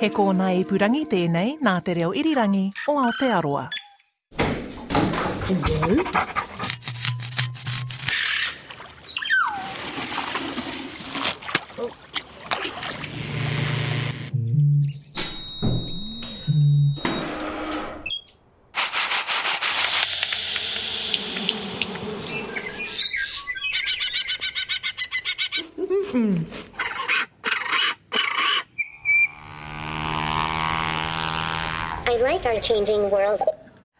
He kōna e purangi tēnei nā te reo irirangi o Aotearoa. Hello? I like our changing world.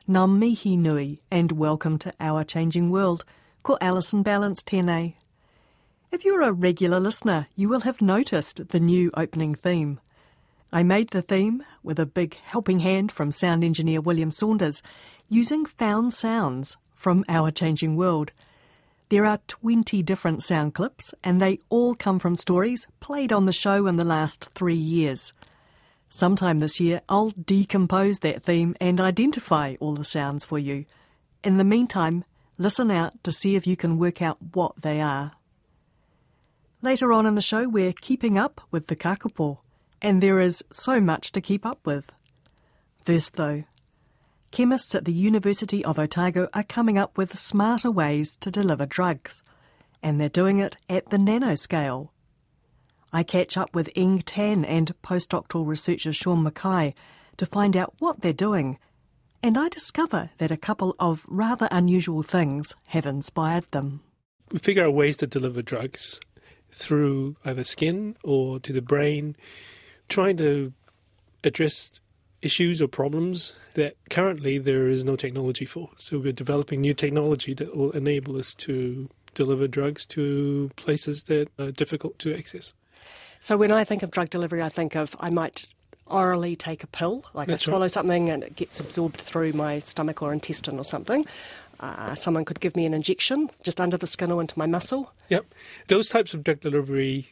Mihi nui and welcome to Our Changing World. Ko Alison Ballance tēnei. If you're a regular listener, you will have noticed the new opening theme. I made the theme with a big helping hand from sound engineer William Saunders using found sounds from Our Changing World. There are 20 different sound clips, and they all come from stories played on the show in the last three years. Sometime this year, I'll decompose that theme and identify all the sounds for you. In the meantime, listen out to see if you can work out what they are. Later on in the show, we're keeping up with the kakapo, and there is so much to keep up with. First, though, chemists at the University of Otago are coming up with smarter ways to deliver drugs, and they're doing it at the nanoscale. I catch up with Eng Tan and postdoctoral researcher Sean Mackay to find out what they're doing, and I discover that a couple of rather unusual things have inspired them. We figure out ways to deliver drugs through either skin or to the brain, trying to address issues or problems that currently there is no technology for. So we're developing new technology that will enable us to deliver drugs to places that are difficult to access. So when I think of drug delivery, I think of I might orally take a pill, like That's I swallow right. something and it gets absorbed through my stomach or intestine or something. Uh, someone could give me an injection just under the skin or into my muscle. Yep. Those types of drug delivery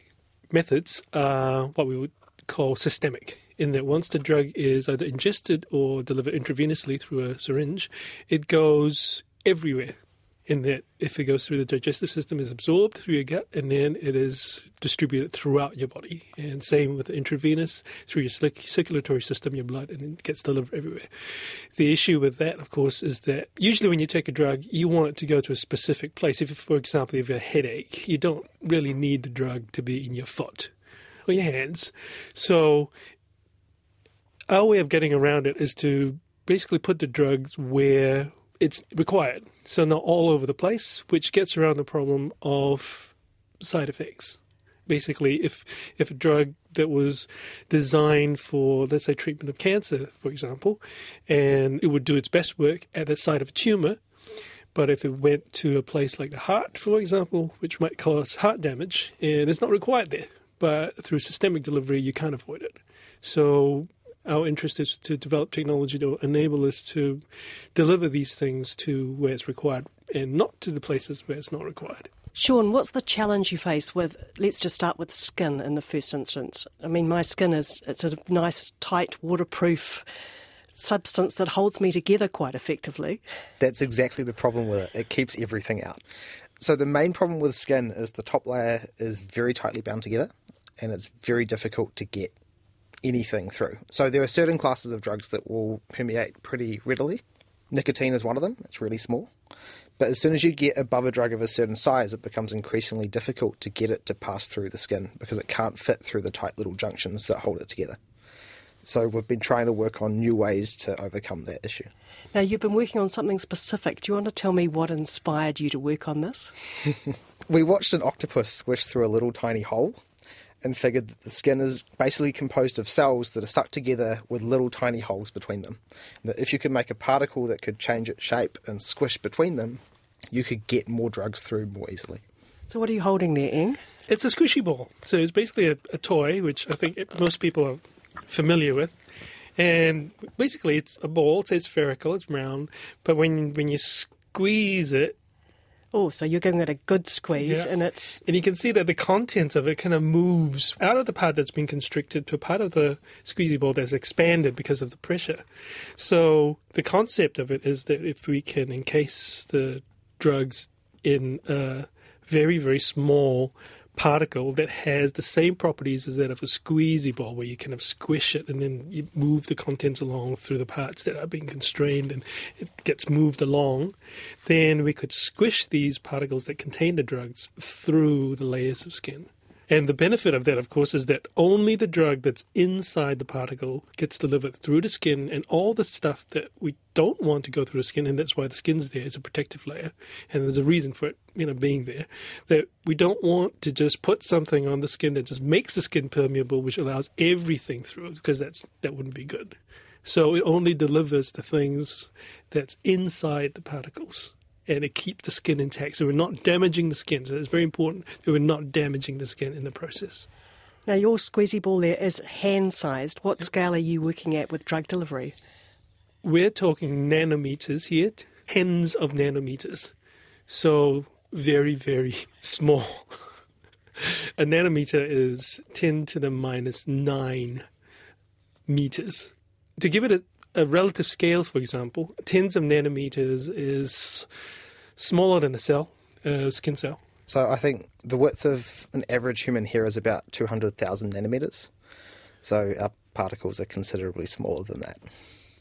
methods are what we would call systemic, in that once the drug is either ingested or delivered intravenously through a syringe, it goes everywhere. In that, if it goes through the digestive system, is absorbed through your gut, and then it is distributed throughout your body. And same with intravenous through your circulatory system, your blood, and it gets delivered everywhere. The issue with that, of course, is that usually when you take a drug, you want it to go to a specific place. If, for example, if you have a headache, you don't really need the drug to be in your foot or your hands. So our way of getting around it is to basically put the drugs where it's required. So not all over the place, which gets around the problem of side effects. Basically, if if a drug that was designed for, let's say, treatment of cancer, for example, and it would do its best work at the site of a tumor, but if it went to a place like the heart, for example, which might cause heart damage, and it's not required there, but through systemic delivery, you can't avoid it. So our interest is to develop technology to enable us to deliver these things to where it's required and not to the places where it's not required. Sean, what's the challenge you face with? Let's just start with skin in the first instance. I mean, my skin is it's a nice, tight, waterproof substance that holds me together quite effectively. That's exactly the problem with it. It keeps everything out. So the main problem with skin is the top layer is very tightly bound together and it's very difficult to get anything through. So there are certain classes of drugs that will permeate pretty readily. Nicotine is one of them. It's really small. But as soon as you get above a drug of a certain size, it becomes increasingly difficult to get it to pass through the skin because it can't fit through the tight little junctions that hold it together. So we've been trying to work on new ways to overcome that issue. Now, you've been working on something specific. Do you want to tell me what inspired you to work on this? We watched an octopus squish through a little tiny hole and figured that the skin is basically composed of cells that are stuck together with little tiny holes between them. And that if you could make a particle that could change its shape and squish between them, you could get more drugs through more easily. So, what are you holding there, Eng? It's a squishy ball. So it's basically a, a toy, which I think it, most people are familiar with. And basically, it's a ball. So it's spherical. It's round. But when when you squeeze it, Oh, so you're giving it a good squeeze, Yeah. and it's and you can see that the contents of it kind of moves out of the part that's been constricted to a part of the squeezy ball that's expanded because of the pressure. So the concept of it is that if we can encase the drugs in a very very small particle that has the same properties as that of a squeezy ball where you kind of squish it and then you move the contents along through the parts that are being constrained and it gets moved along then we could squish these particles that contain the drugs through the layers of skin and the benefit of that, of course, is that only the drug that's inside the particle gets delivered through the skin, and all the stuff that we don't want to go through the skin, and that's why the skin's there, it's a protective layer, and there's a reason for it, you know, being there. That we don't want to just put something on the skin that just makes the skin permeable, which allows everything through, because that's that wouldn't be good. So it only delivers the things that's inside the particles. And it keeps the skin intact. So we're not damaging the skin. So it's very important that we're not damaging the skin in the process. now your squeezy ball there is hand sized. What scale are you working at with drug delivery? We're talking nanometers here, tens of nanometers. So very, very small. A nanometer is 10 to the minus 9 meters. To give it a, a relative scale, for example, tens of nanometers is smaller than a cell, a skin cell. So I think the width of an average human hair is about 200,000 nanometers. So our particles are considerably smaller than that.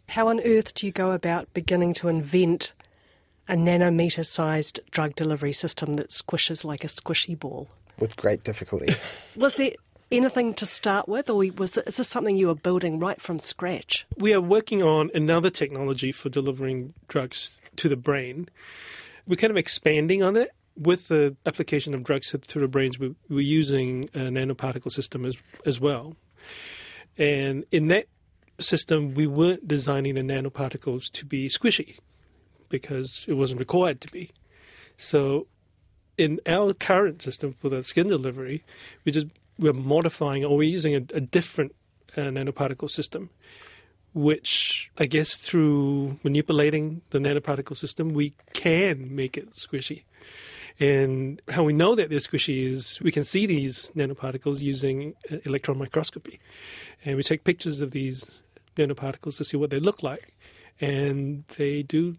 How on earth do you go about beginning to invent a nanometer sized drug delivery system that squishes like a squishy ball? With great difficulty. Was there anything to start with, or was is this something you were building right from scratch? We are working on another technology for delivering drugs to the brain. We're kind of expanding on it with the application of drugs to, the brains. We, we're using a nanoparticle system as as well, and in that system, we weren't designing the nanoparticles to be squishy because it wasn't required to be. So, in our current system for the skin delivery, we just we're modifying or we're using a, a different uh, nanoparticle system which I guess through manipulating the nanoparticle system, we can make it squishy. And how we know that they're squishy is we can see these nanoparticles using uh, electron microscopy. And we take pictures of these nanoparticles to see what they look like. And they do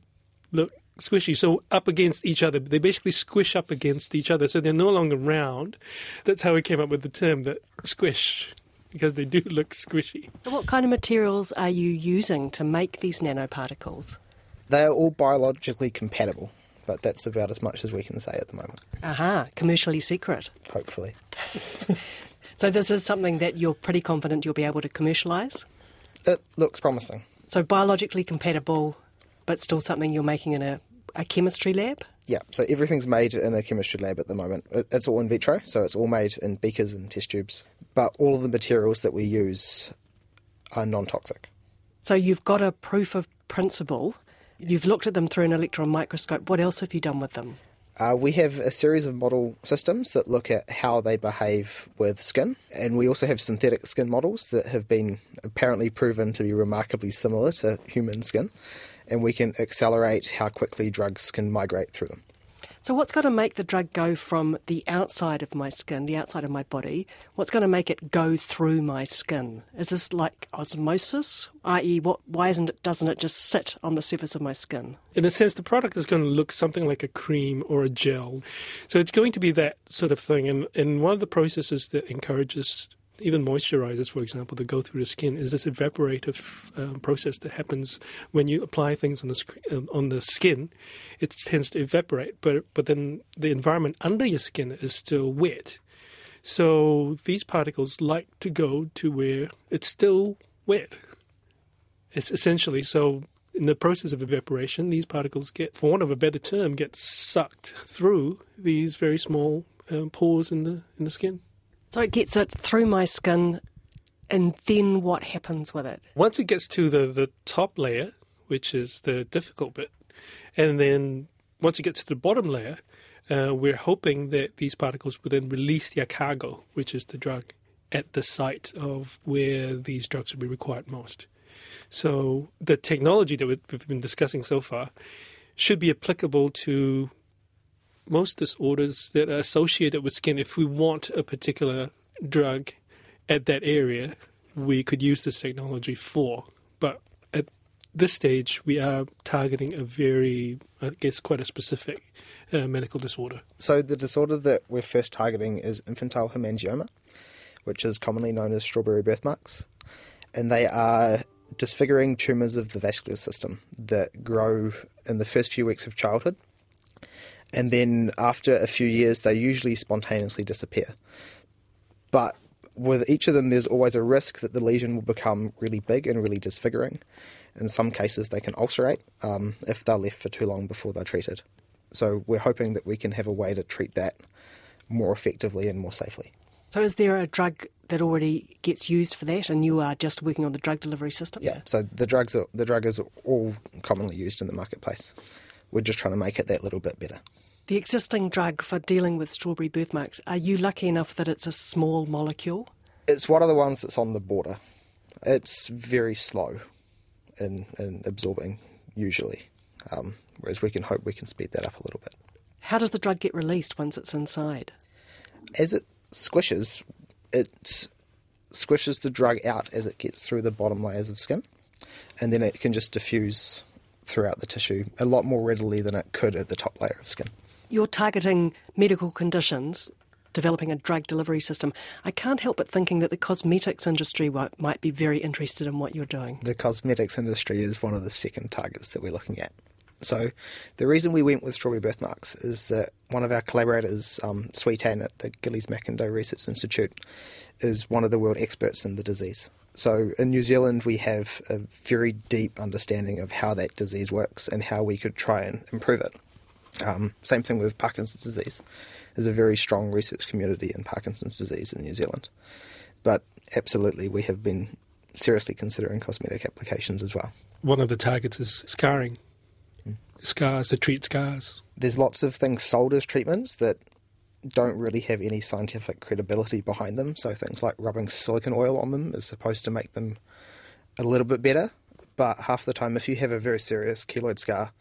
look squishy. So up against each other, they basically squish up against each other. So they're no longer round. That's how we came up with the term that squish, because they do look squishy. What kind of materials are you using to make these nanoparticles? They are all biologically compatible, but that's about as much as we can say at the moment, Aha, commercially secret. hopefully. So this is something that you're pretty confident you'll be able to commercialise? It looks promising. So biologically compatible, but still something you're making in a, a chemistry lab? Yeah, so everything's made in a chemistry lab at the moment. It's all in vitro, so it's all made in beakers and test tubes. But all of the materials that we use are non toxic. So you've got a proof of principle. You've looked at them through an electron microscope. What else have you done with them? Uh, we have a series of model systems that look at how they behave with skin, and we also have synthetic skin models that have been apparently proven to be remarkably similar to human skin, and we can accelerate how quickly drugs can migrate through them. So what's going to make the drug go from the outside of my skin, the outside of my body? What's going to make it go through my skin? Is this like osmosis, i.e., what? Why isn't it? Doesn't it just sit on the surface of my skin? in a sense, the product is going to look something like a cream or a gel. So it's going to be that sort of thing. And, and one of the processes that encourages even moisturizers, for example, that go through the skin is this evaporative um, process that happens when you apply things on the sc- um, on the skin. It tends to evaporate, but but then the environment under your skin is still wet. So these particles like to go to where it's still wet. It's essentially so in the process of evaporation, these particles get, for want of a better term, get sucked through these very small um, pores in the in the skin. So it gets it through my skin, and then what happens with it? Once it gets to the, the top layer, which is the difficult bit, and then once it gets to the bottom layer, uh, we're hoping that these particles will then release their cargo, which is the drug, at the site of where these drugs will be required most. So the technology that we've been discussing so far should be applicable to most disorders that are associated with skin. If we want a particular drug at that area, we could use this technology for. But at this stage, we are targeting a very, I guess, quite a specific uh, medical disorder. So the disorder that we're first targeting is infantile hemangioma, which is commonly known as strawberry birthmarks. And they are disfiguring tumours of the vascular system that grow in the first few weeks of childhood. And then after a few years, they usually spontaneously disappear. But with each of them, there's always a risk that the lesion will become really big and really disfiguring. In some cases, they can ulcerate um, if they're left for too long before they're treated. So we're hoping that we can have a way to treat that more effectively and more safely. So, is there a drug that already gets used for that, and you are just working on the drug delivery system? Yeah. So the drugs, are, the drug is all commonly used in the marketplace. We're just trying to make it that little bit better. The existing drug for dealing with strawberry birthmarks, are you lucky enough that it's a small molecule? It's one of the ones that's on the border. It's very slow in, in absorbing, usually, um, whereas we can hope we can speed that up a little bit. How does the drug get released once it's inside? As it squishes, it squishes the drug out as it gets through the bottom layers of skin, and then it can just diffuse throughout the tissue a lot more readily than it could at the top layer of skin. You're targeting medical conditions, developing a drug delivery system. I can't help but thinking that the cosmetics industry might be very interested in what you're doing. The cosmetics industry is one of the second targets that we're looking at. So, the reason we went with strawberry birthmarks is that one of our collaborators, um, Swee Tan at the Gillies McIndoe Research Institute, is one of the world experts in the disease. So, in New Zealand, we have a very deep understanding of how that disease works and how we could try and improve it. Um, same thing with Parkinson's disease. There's a very strong research community in Parkinson's disease in New Zealand. But absolutely, we have been seriously considering cosmetic applications as well. One of the targets is scarring scars to treat scars. There's lots of things sold as treatments that don't really have any scientific credibility behind them. So things like rubbing silicon oil on them is supposed to make them a little bit better. But half the time, if you have a very serious keloid scar,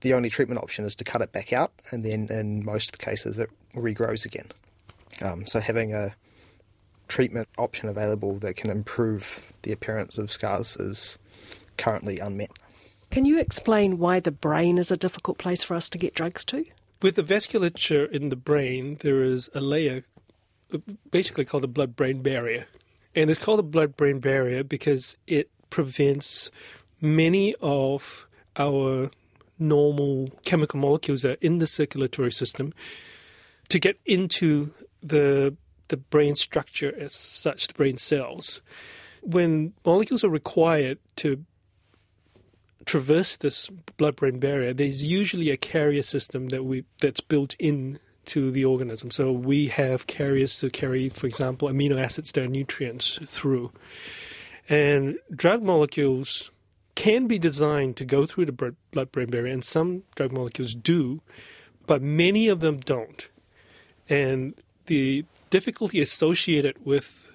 the only treatment option is to cut it back out, and then in most of the cases, it regrows again. Um, so having a treatment option available that can improve the appearance of scars is currently unmet. Can you explain why the brain is a difficult place for us to get drugs to? With the vasculature in the brain, there is a layer uh, basically called the blood brain barrier. And it's called the blood brain barrier because it prevents many of our normal chemical molecules that are in the circulatory system to get into the the brain structure as such, the brain cells. When molecules are required to traverse this blood-brain barrier, there's usually a carrier system that we that's built in to the organism. So we have carriers to carry, for example, amino acids that are nutrients through. And drug molecules can be designed to go through the blood-brain barrier, and some drug molecules do, but many of them don't. And the difficulty associated with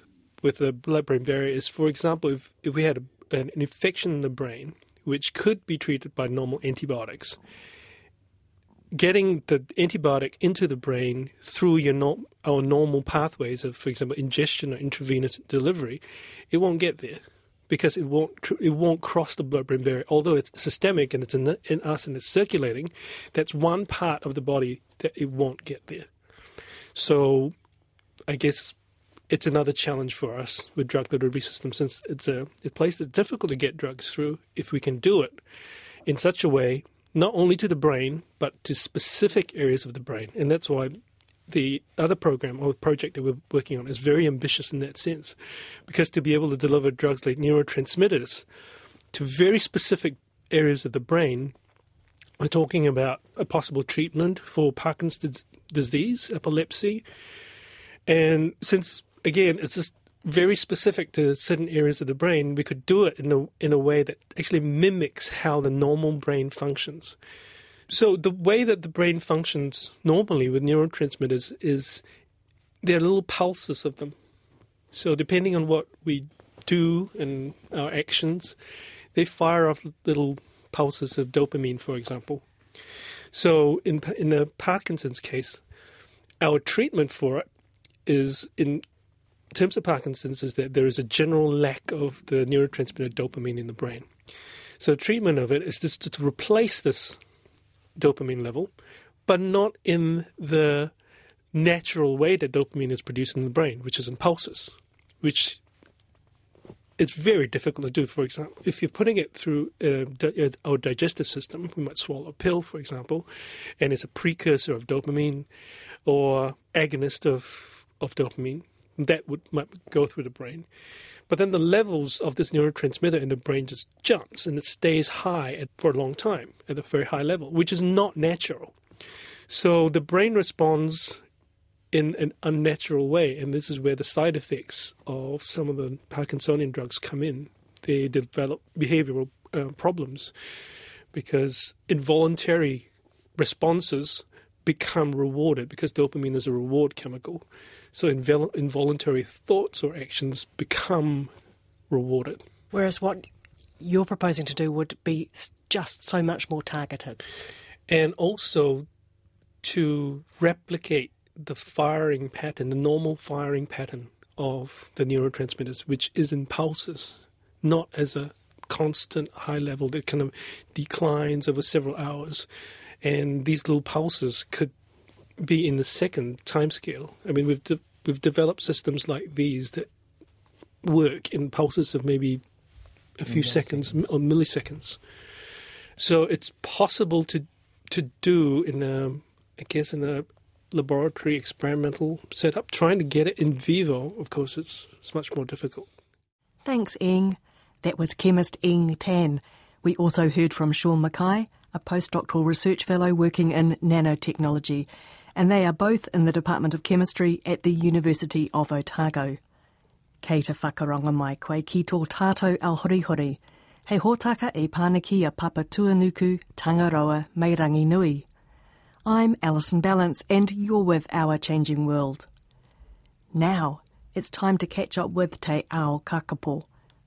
with the blood-brain barrier is, for example, if, if we had a, an infection in the brain which could be treated by normal antibiotics. Getting the antibiotic into the brain through your no- our normal pathways of, for example, ingestion or intravenous delivery, it won't get there because it won't it won't cross the blood-brain barrier. Although it's systemic and it's in, the, in us and it's circulating, that's one part of the body that it won't get there. So, I guess it's another challenge for us with drug delivery systems since it's a, a place that's difficult to get drugs through if we can do it in such a way not only to the brain but to specific areas of the brain. And that's why the other program or project that we're working on is very ambitious in that sense because to be able to deliver drugs like neurotransmitters to very specific areas of the brain we're talking about a possible treatment for Parkinson's disease, epilepsy, and since again, it's just very specific to certain areas of the brain. We could do it in a in a way that actually mimics how the normal brain functions. So the way that the brain functions normally with neurotransmitters is there are little pulses of them. So depending on what we do and our actions, they fire off little pulses of dopamine, for example. So in in the Parkinson's case, our treatment for it is in terms of Parkinson's is that there is a general lack of the neurotransmitter dopamine in the brain. So treatment of it is just to replace this dopamine level, but not in the natural way that dopamine is produced in the brain, which is in pulses, which it's very difficult to do. For example, if you're putting it through uh, uh, our digestive system, we might swallow a pill, for example, and it's a precursor of dopamine or agonist of of dopamine that would might go through the brain. But then the levels of this neurotransmitter in the brain just jumps and it stays high at, for a long time at a very high level, which is not natural. So the brain responds in an unnatural way, and this is where the side effects of some of the Parkinsonian drugs come in. They develop behavioral uh, problems because involuntary responses become rewarded because dopamine is a reward chemical. So invol- involuntary thoughts or actions become rewarded. Whereas what you're proposing to do would be just so much more targeted. And also to replicate the firing pattern, the normal firing pattern of the neurotransmitters, which is in pulses, not as a constant high level that kind of declines over several hours. And these little pulses could be in the second time scale. I mean, we've de- we've developed systems like these that work in pulses of maybe a few seconds or milliseconds. So it's possible to to do in a, I guess, in a laboratory experimental setup. Trying to get it in vivo, of course, it's it's much more difficult. Thanks, Eng. That was chemist Eng Tan. We also heard from Sean Mackay, a postdoctoral research fellow working in nanotechnology, and they are both in the Department of Chemistry at the University of Otago. Kei mai koe ki tō tātou ao horihori. Hei hōtaka e pāniki a Papa Tuanuku, Tangaroa, Meirangi Nui. I'm Alison Ballance, and you're with Our Changing World. Now, it's time to catch up with Te Ao Kakapo,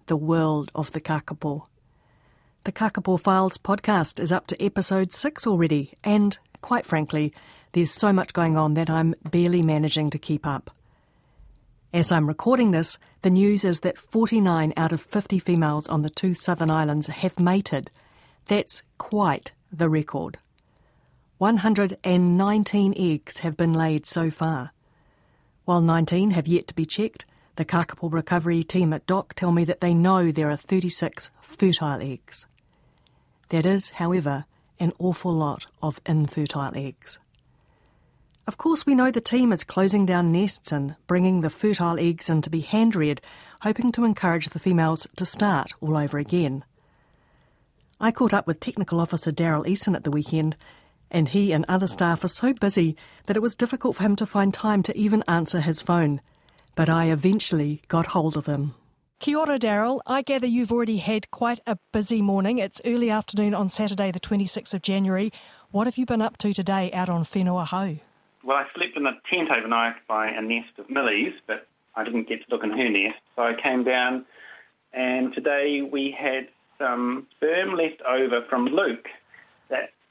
the world of the kakapo. The Kakapo Files podcast is up to episode 6 already, and quite frankly, there's so much going on that I'm barely managing to keep up. As I'm recording this, the news is that 49 out of 50 females on the two southern islands have mated. That's quite the record. 119 eggs have been laid so far. While 19 have yet to be checked, the kakapo recovery team at DOC tell me that they know there are 36 fertile eggs. That is, however, an awful lot of infertile eggs. Of course, we know the team is closing down nests and bringing the fertile eggs in to be hand reared, hoping to encourage the females to start all over again. I caught up with Technical Officer Daryl Eason at the weekend, and he and other staff are so busy that it was difficult for him to find time to even answer his phone. But I eventually got hold of him. Kia ora, Daryl. I gather you've already had quite a busy morning. It's early afternoon on Saturday, the 26th of January. What have you been up to today out on Whenua Hou? Well, I slept in a tent overnight by a nest of millies, but I didn't get to look in her nest. So I came down, and today we had some sperm left over from Luke that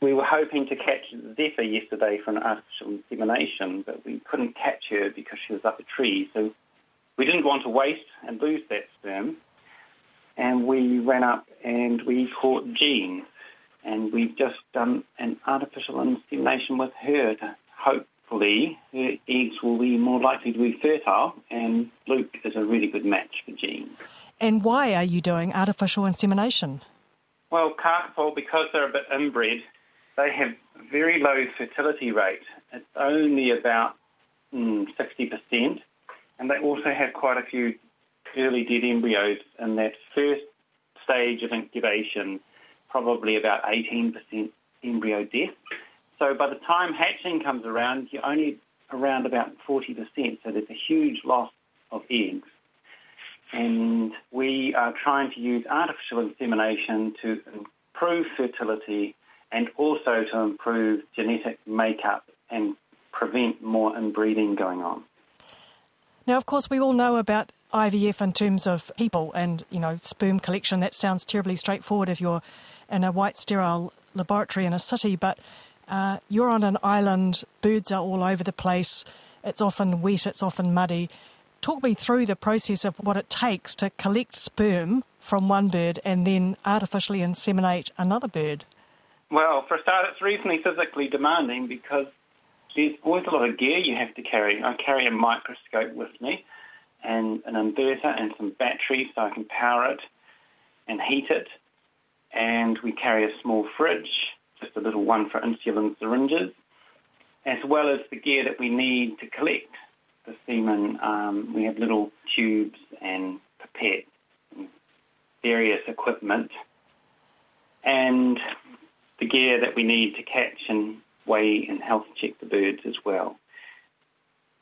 we were hoping to catch Zephyr yesterday for an artificial insemination, but we couldn't catch her because she was up a tree. So we didn't want to waste and lose that sperm. And we ran up and we caught Jean. And we've just done an artificial insemination with her to hopefully her eggs will be more likely to be fertile. And Luke is a really good match for Jean. And why are you doing artificial insemination? Well, Kakapo, because they're a bit inbred, they have very low fertility rate. It's only about mm, 60%. And they also have quite a few early dead embryos in that first stage of incubation, probably about 18% embryo death. So by the time hatching comes around, you're only around about 40%. So there's a huge loss of eggs. And we are trying to use artificial insemination to improve fertility and also to improve genetic makeup and prevent more inbreeding going on. Now, of course, we all know about IVF in terms of people and, you know, sperm collection. That sounds terribly straightforward if you're in a white sterile laboratory in a city, but uh, you're on an island, birds are all over the place, it's often wet, it's often muddy. Talk me through the process of what it takes to collect sperm from one bird and then artificially inseminate another bird. Well, for a start, it's reasonably physically demanding because there's always a lot of gear you have to carry. I carry a microscope with me and an inverter and some batteries so I can power it and heat it. And we carry a small fridge, just a little one for insulin syringes, as well as the gear that we need to collect the semen. Um, we have little tubes and pipettes, and various equipment, and the gear that we need to catch and weigh and health check the birds as well.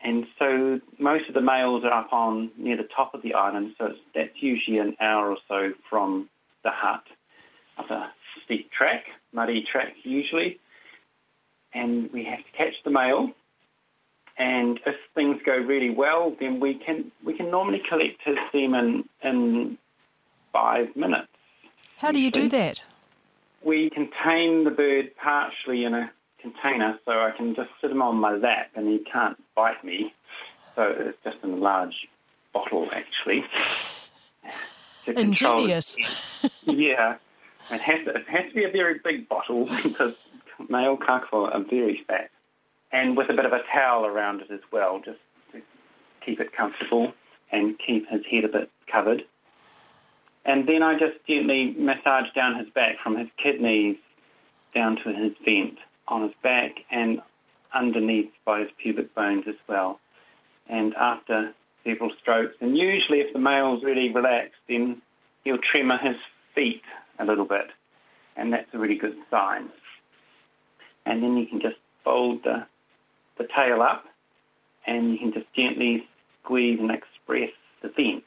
And so most of the males are up on near the top of the island, so that's usually an hour or so from the hut, up a steep track, muddy track usually. And we have to catch the male. And if things go really well, then we can we can normally collect his semen in five minutes. How do you do that? We contain the bird partially in a container, so I can just sit him on my lap and he can't bite me. So it's just in a large bottle, actually. Ingenious. yeah. It has, to, it has to be a very big bottle because male kakapo are very fat. And with a bit of a towel around it as well, just to keep it comfortable and keep his head a bit covered. And then I just gently massage down his back from his kidneys down to his vent on his back and underneath by his pubic bones as well. And after several strokes, and usually if the male's really relaxed, then he'll tremor his feet a little bit, and that's a really good sign. And then you can just fold the, the tail up, and you can just gently squeeze and express the vent.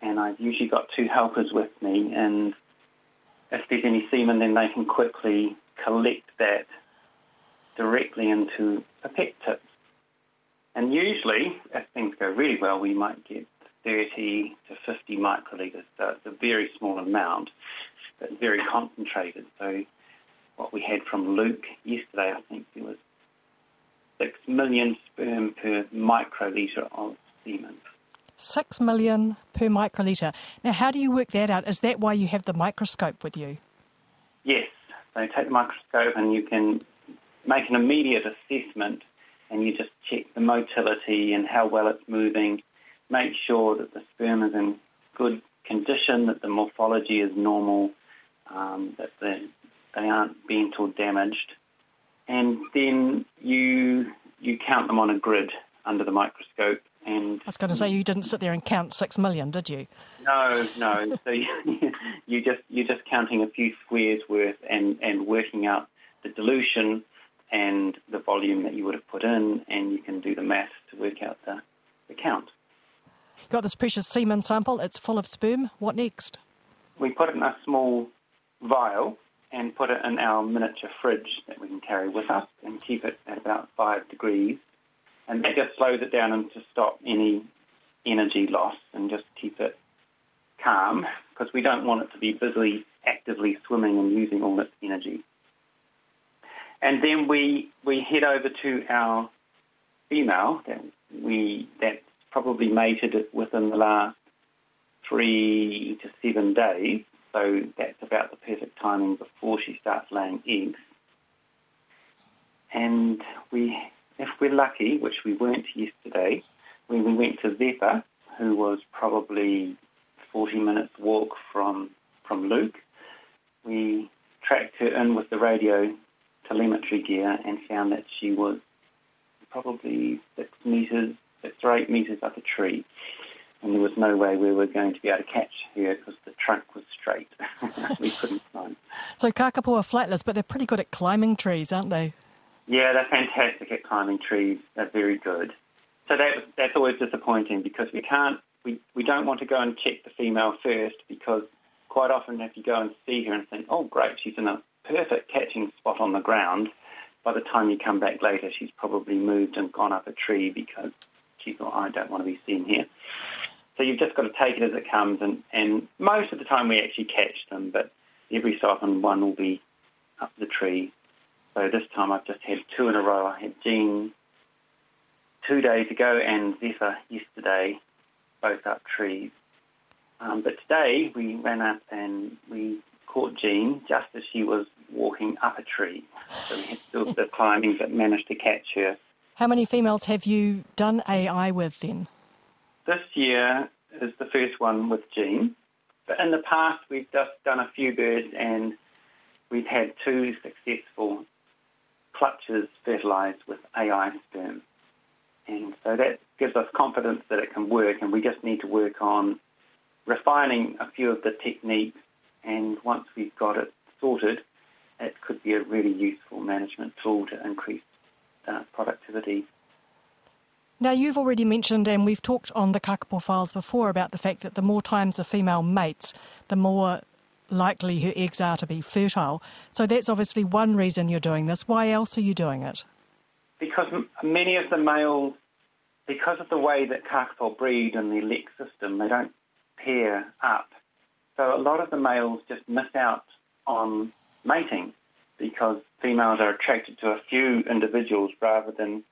And I've usually got two helpers with me, and if there's any semen, then they can quickly collect that directly into a pet tip. And usually, if things go really well, we might get 30 to 50 microliters. So it's a very small amount, but very concentrated. So what we had from Luke yesterday, I think there was 6 million sperm per microliter of semen. Six million per microliter. Now, how do you work that out? Is that why you have the microscope with you? Yes. So you take the microscope and you can make an immediate assessment and you just check the motility and how well it's moving, make sure that the sperm is in good condition, that the morphology is normal, um, that the, they aren't bent or damaged, and then you you count them on a grid under the microscope. And I was going to say you didn't sit there and count six million, did you? No, no. so you, you just you're just counting a few squares worth and and working out the dilution and the volume that you would have put in, and you can do the math to work out the, the count. Got this precious semen sample, it's full of sperm. What next? We put it in a small vial and put it in our miniature fridge that we can carry with us and keep it at about five degrees. And that just slows it down and to stop any energy loss and just keep it calm because we don't want it to be busily, actively swimming and using all its energy. And then we, we head over to our female that we that's probably mated within the last three to seven days. So that's about the perfect timing before she starts laying eggs. And we, if we're lucky, which we weren't yesterday, when we went to Zephyr, who was probably 40 minutes walk from from Luke, we tracked her in with the radio telemetry gear and found that she was probably six metres, six or eight metres up a tree. And there was no way we were going to be able to catch her because the trunk was straight. we couldn't climb. So kakapo are flightless, but they're pretty good at climbing trees, aren't they? Yeah, they're fantastic at climbing trees. They're very good. So that, that's always disappointing because we can't, we, we don't want to go and check the female first because quite often if you go and see her and think, oh great, she's in a perfect catching spot on the ground. By the time you come back later, she's probably moved and gone up a tree because she thought, I don't want to be seen here. So you've just got to take it as it comes, and, and most of the time we actually catch them, but every so often one will be up the tree. So this time I've just had two in a row. I had Jean two days ago and Zephyr yesterday, both up trees. Um, but today we ran up and we caught Jean just as she was walking up a tree. So we had to do of climbing but managed to catch her. How many females have you done AI with then? This year is the first one with Jean. But in the past we've just done a few birds and we've had two successful clutches fertilised with AI sperm. And so that gives us confidence that it can work, and we just need to work on refining a few of the techniques. And once we've got it sorted, it could be a really useful management tool to increase uh, productivity. Now, you've already mentioned, and we've talked on the Kakapo files before about the fact that the more times a female mates, the more likely her eggs are to be fertile. So that's obviously one reason you're doing this. Why else are you doing it? Because many of the males, because of the way that kakapo breed and the lek system, they don't pair up. So a lot of the males just miss out on mating because females are attracted to a few individuals rather than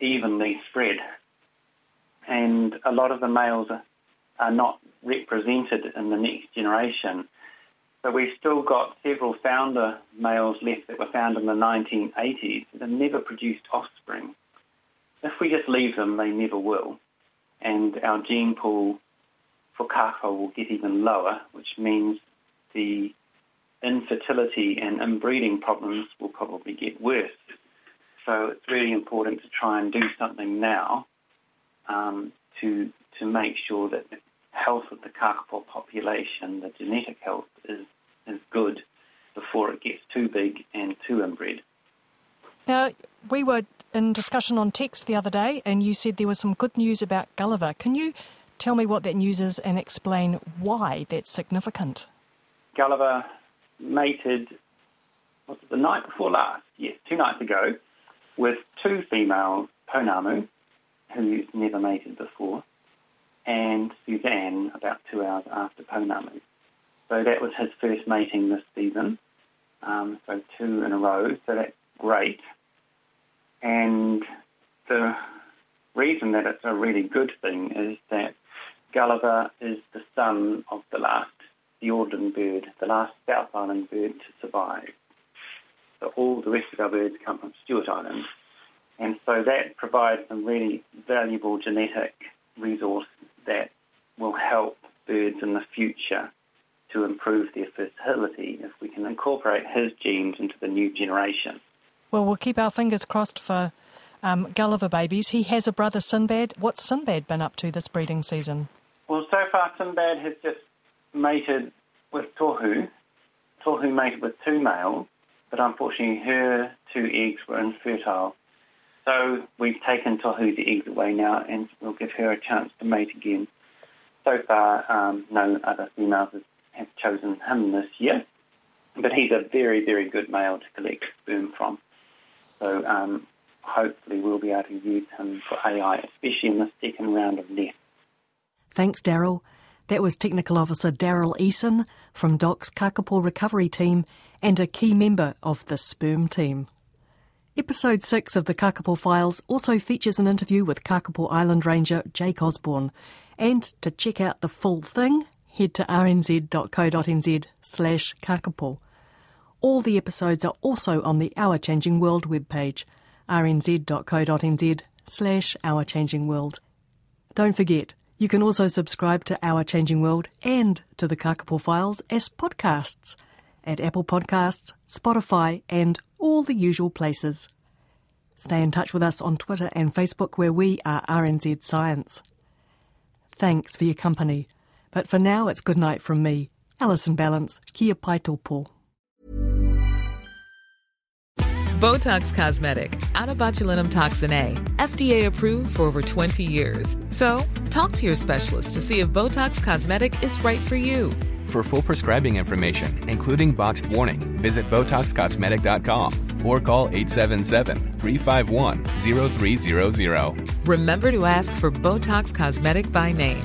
evenly spread. And a lot of the males are not represented in the next generation. So we've still got several founder males left that were found in the 1980s that never produced offspring. If we just leave them, they never will. And our gene pool for kakapo will get even lower, which means the infertility and inbreeding problems will probably get worse. So it's really important to try and do something now um, to to make sure that the health of the kakapo population, the genetic health, is is good before it gets too big and too inbred. Now, we were in discussion on text the other day, and you said there was some good news about Gulliver. Can you tell me what that news is and explain why that's significant? Gulliver mated was it the night before last? Yes, two nights ago, with two female Pounamu, who's never mated before, and Suzanne about two hours after Pounamu. So that was his first mating this season. Um, so two in a row. So that's great. And the reason that it's a really good thing is that Gulliver is the son of the last Fiordland bird, the last South Island bird to survive. So all the rest of our birds come from Stewart Island. And so that provides a really valuable genetic resource that will help birds in the future to improve their fertility if we can incorporate his genes into the new generation. Well, we'll keep our fingers crossed for um, Gulliver babies. He has a brother, Sinbad. What's Sinbad been up to this breeding season? Well, so far, Sinbad has just mated with Tohu. Tohu mated with two males, but unfortunately, her two eggs were infertile. So we've taken Tohu's eggs away now, and we'll give her a chance to mate again. So far, um, no other females have have chosen him this year. But he's a very, very good male to collect sperm from. So um, hopefully we'll be able to use him for AI, especially in the second round of NEST. Thanks, Daryl. That was Technical Officer Daryl Eason from DOC's Kakapo Recovery Team and a key member of the sperm team. Episode 6 of the Kakapo Files also features an interview with Kakapo Island Ranger Jake Osborne. And to check out the full thing, head to rnz.co.nz slash kakapo. All the episodes are also on the Our Changing World webpage, rnz.co.nz slash Our Changing World. Don't forget, you can also subscribe to Our Changing World and to the Kakapo Files as podcasts at Apple Podcasts, Spotify, and all the usual places. Stay in touch with us on Twitter and Facebook, where we are RNZ Science. Thanks for your company. But for now, it's good night from me, Alison Ballance. Kia pai tōpō. Botox Cosmetic, out of botulinum toxin A, FDA approved for over 20 years. So, talk to your specialist to see if Botox Cosmetic is right for you. For full prescribing information, including boxed warning, visit BotoxCosmetic.com or call 877-351-0300. Remember to ask for Botox Cosmetic by name.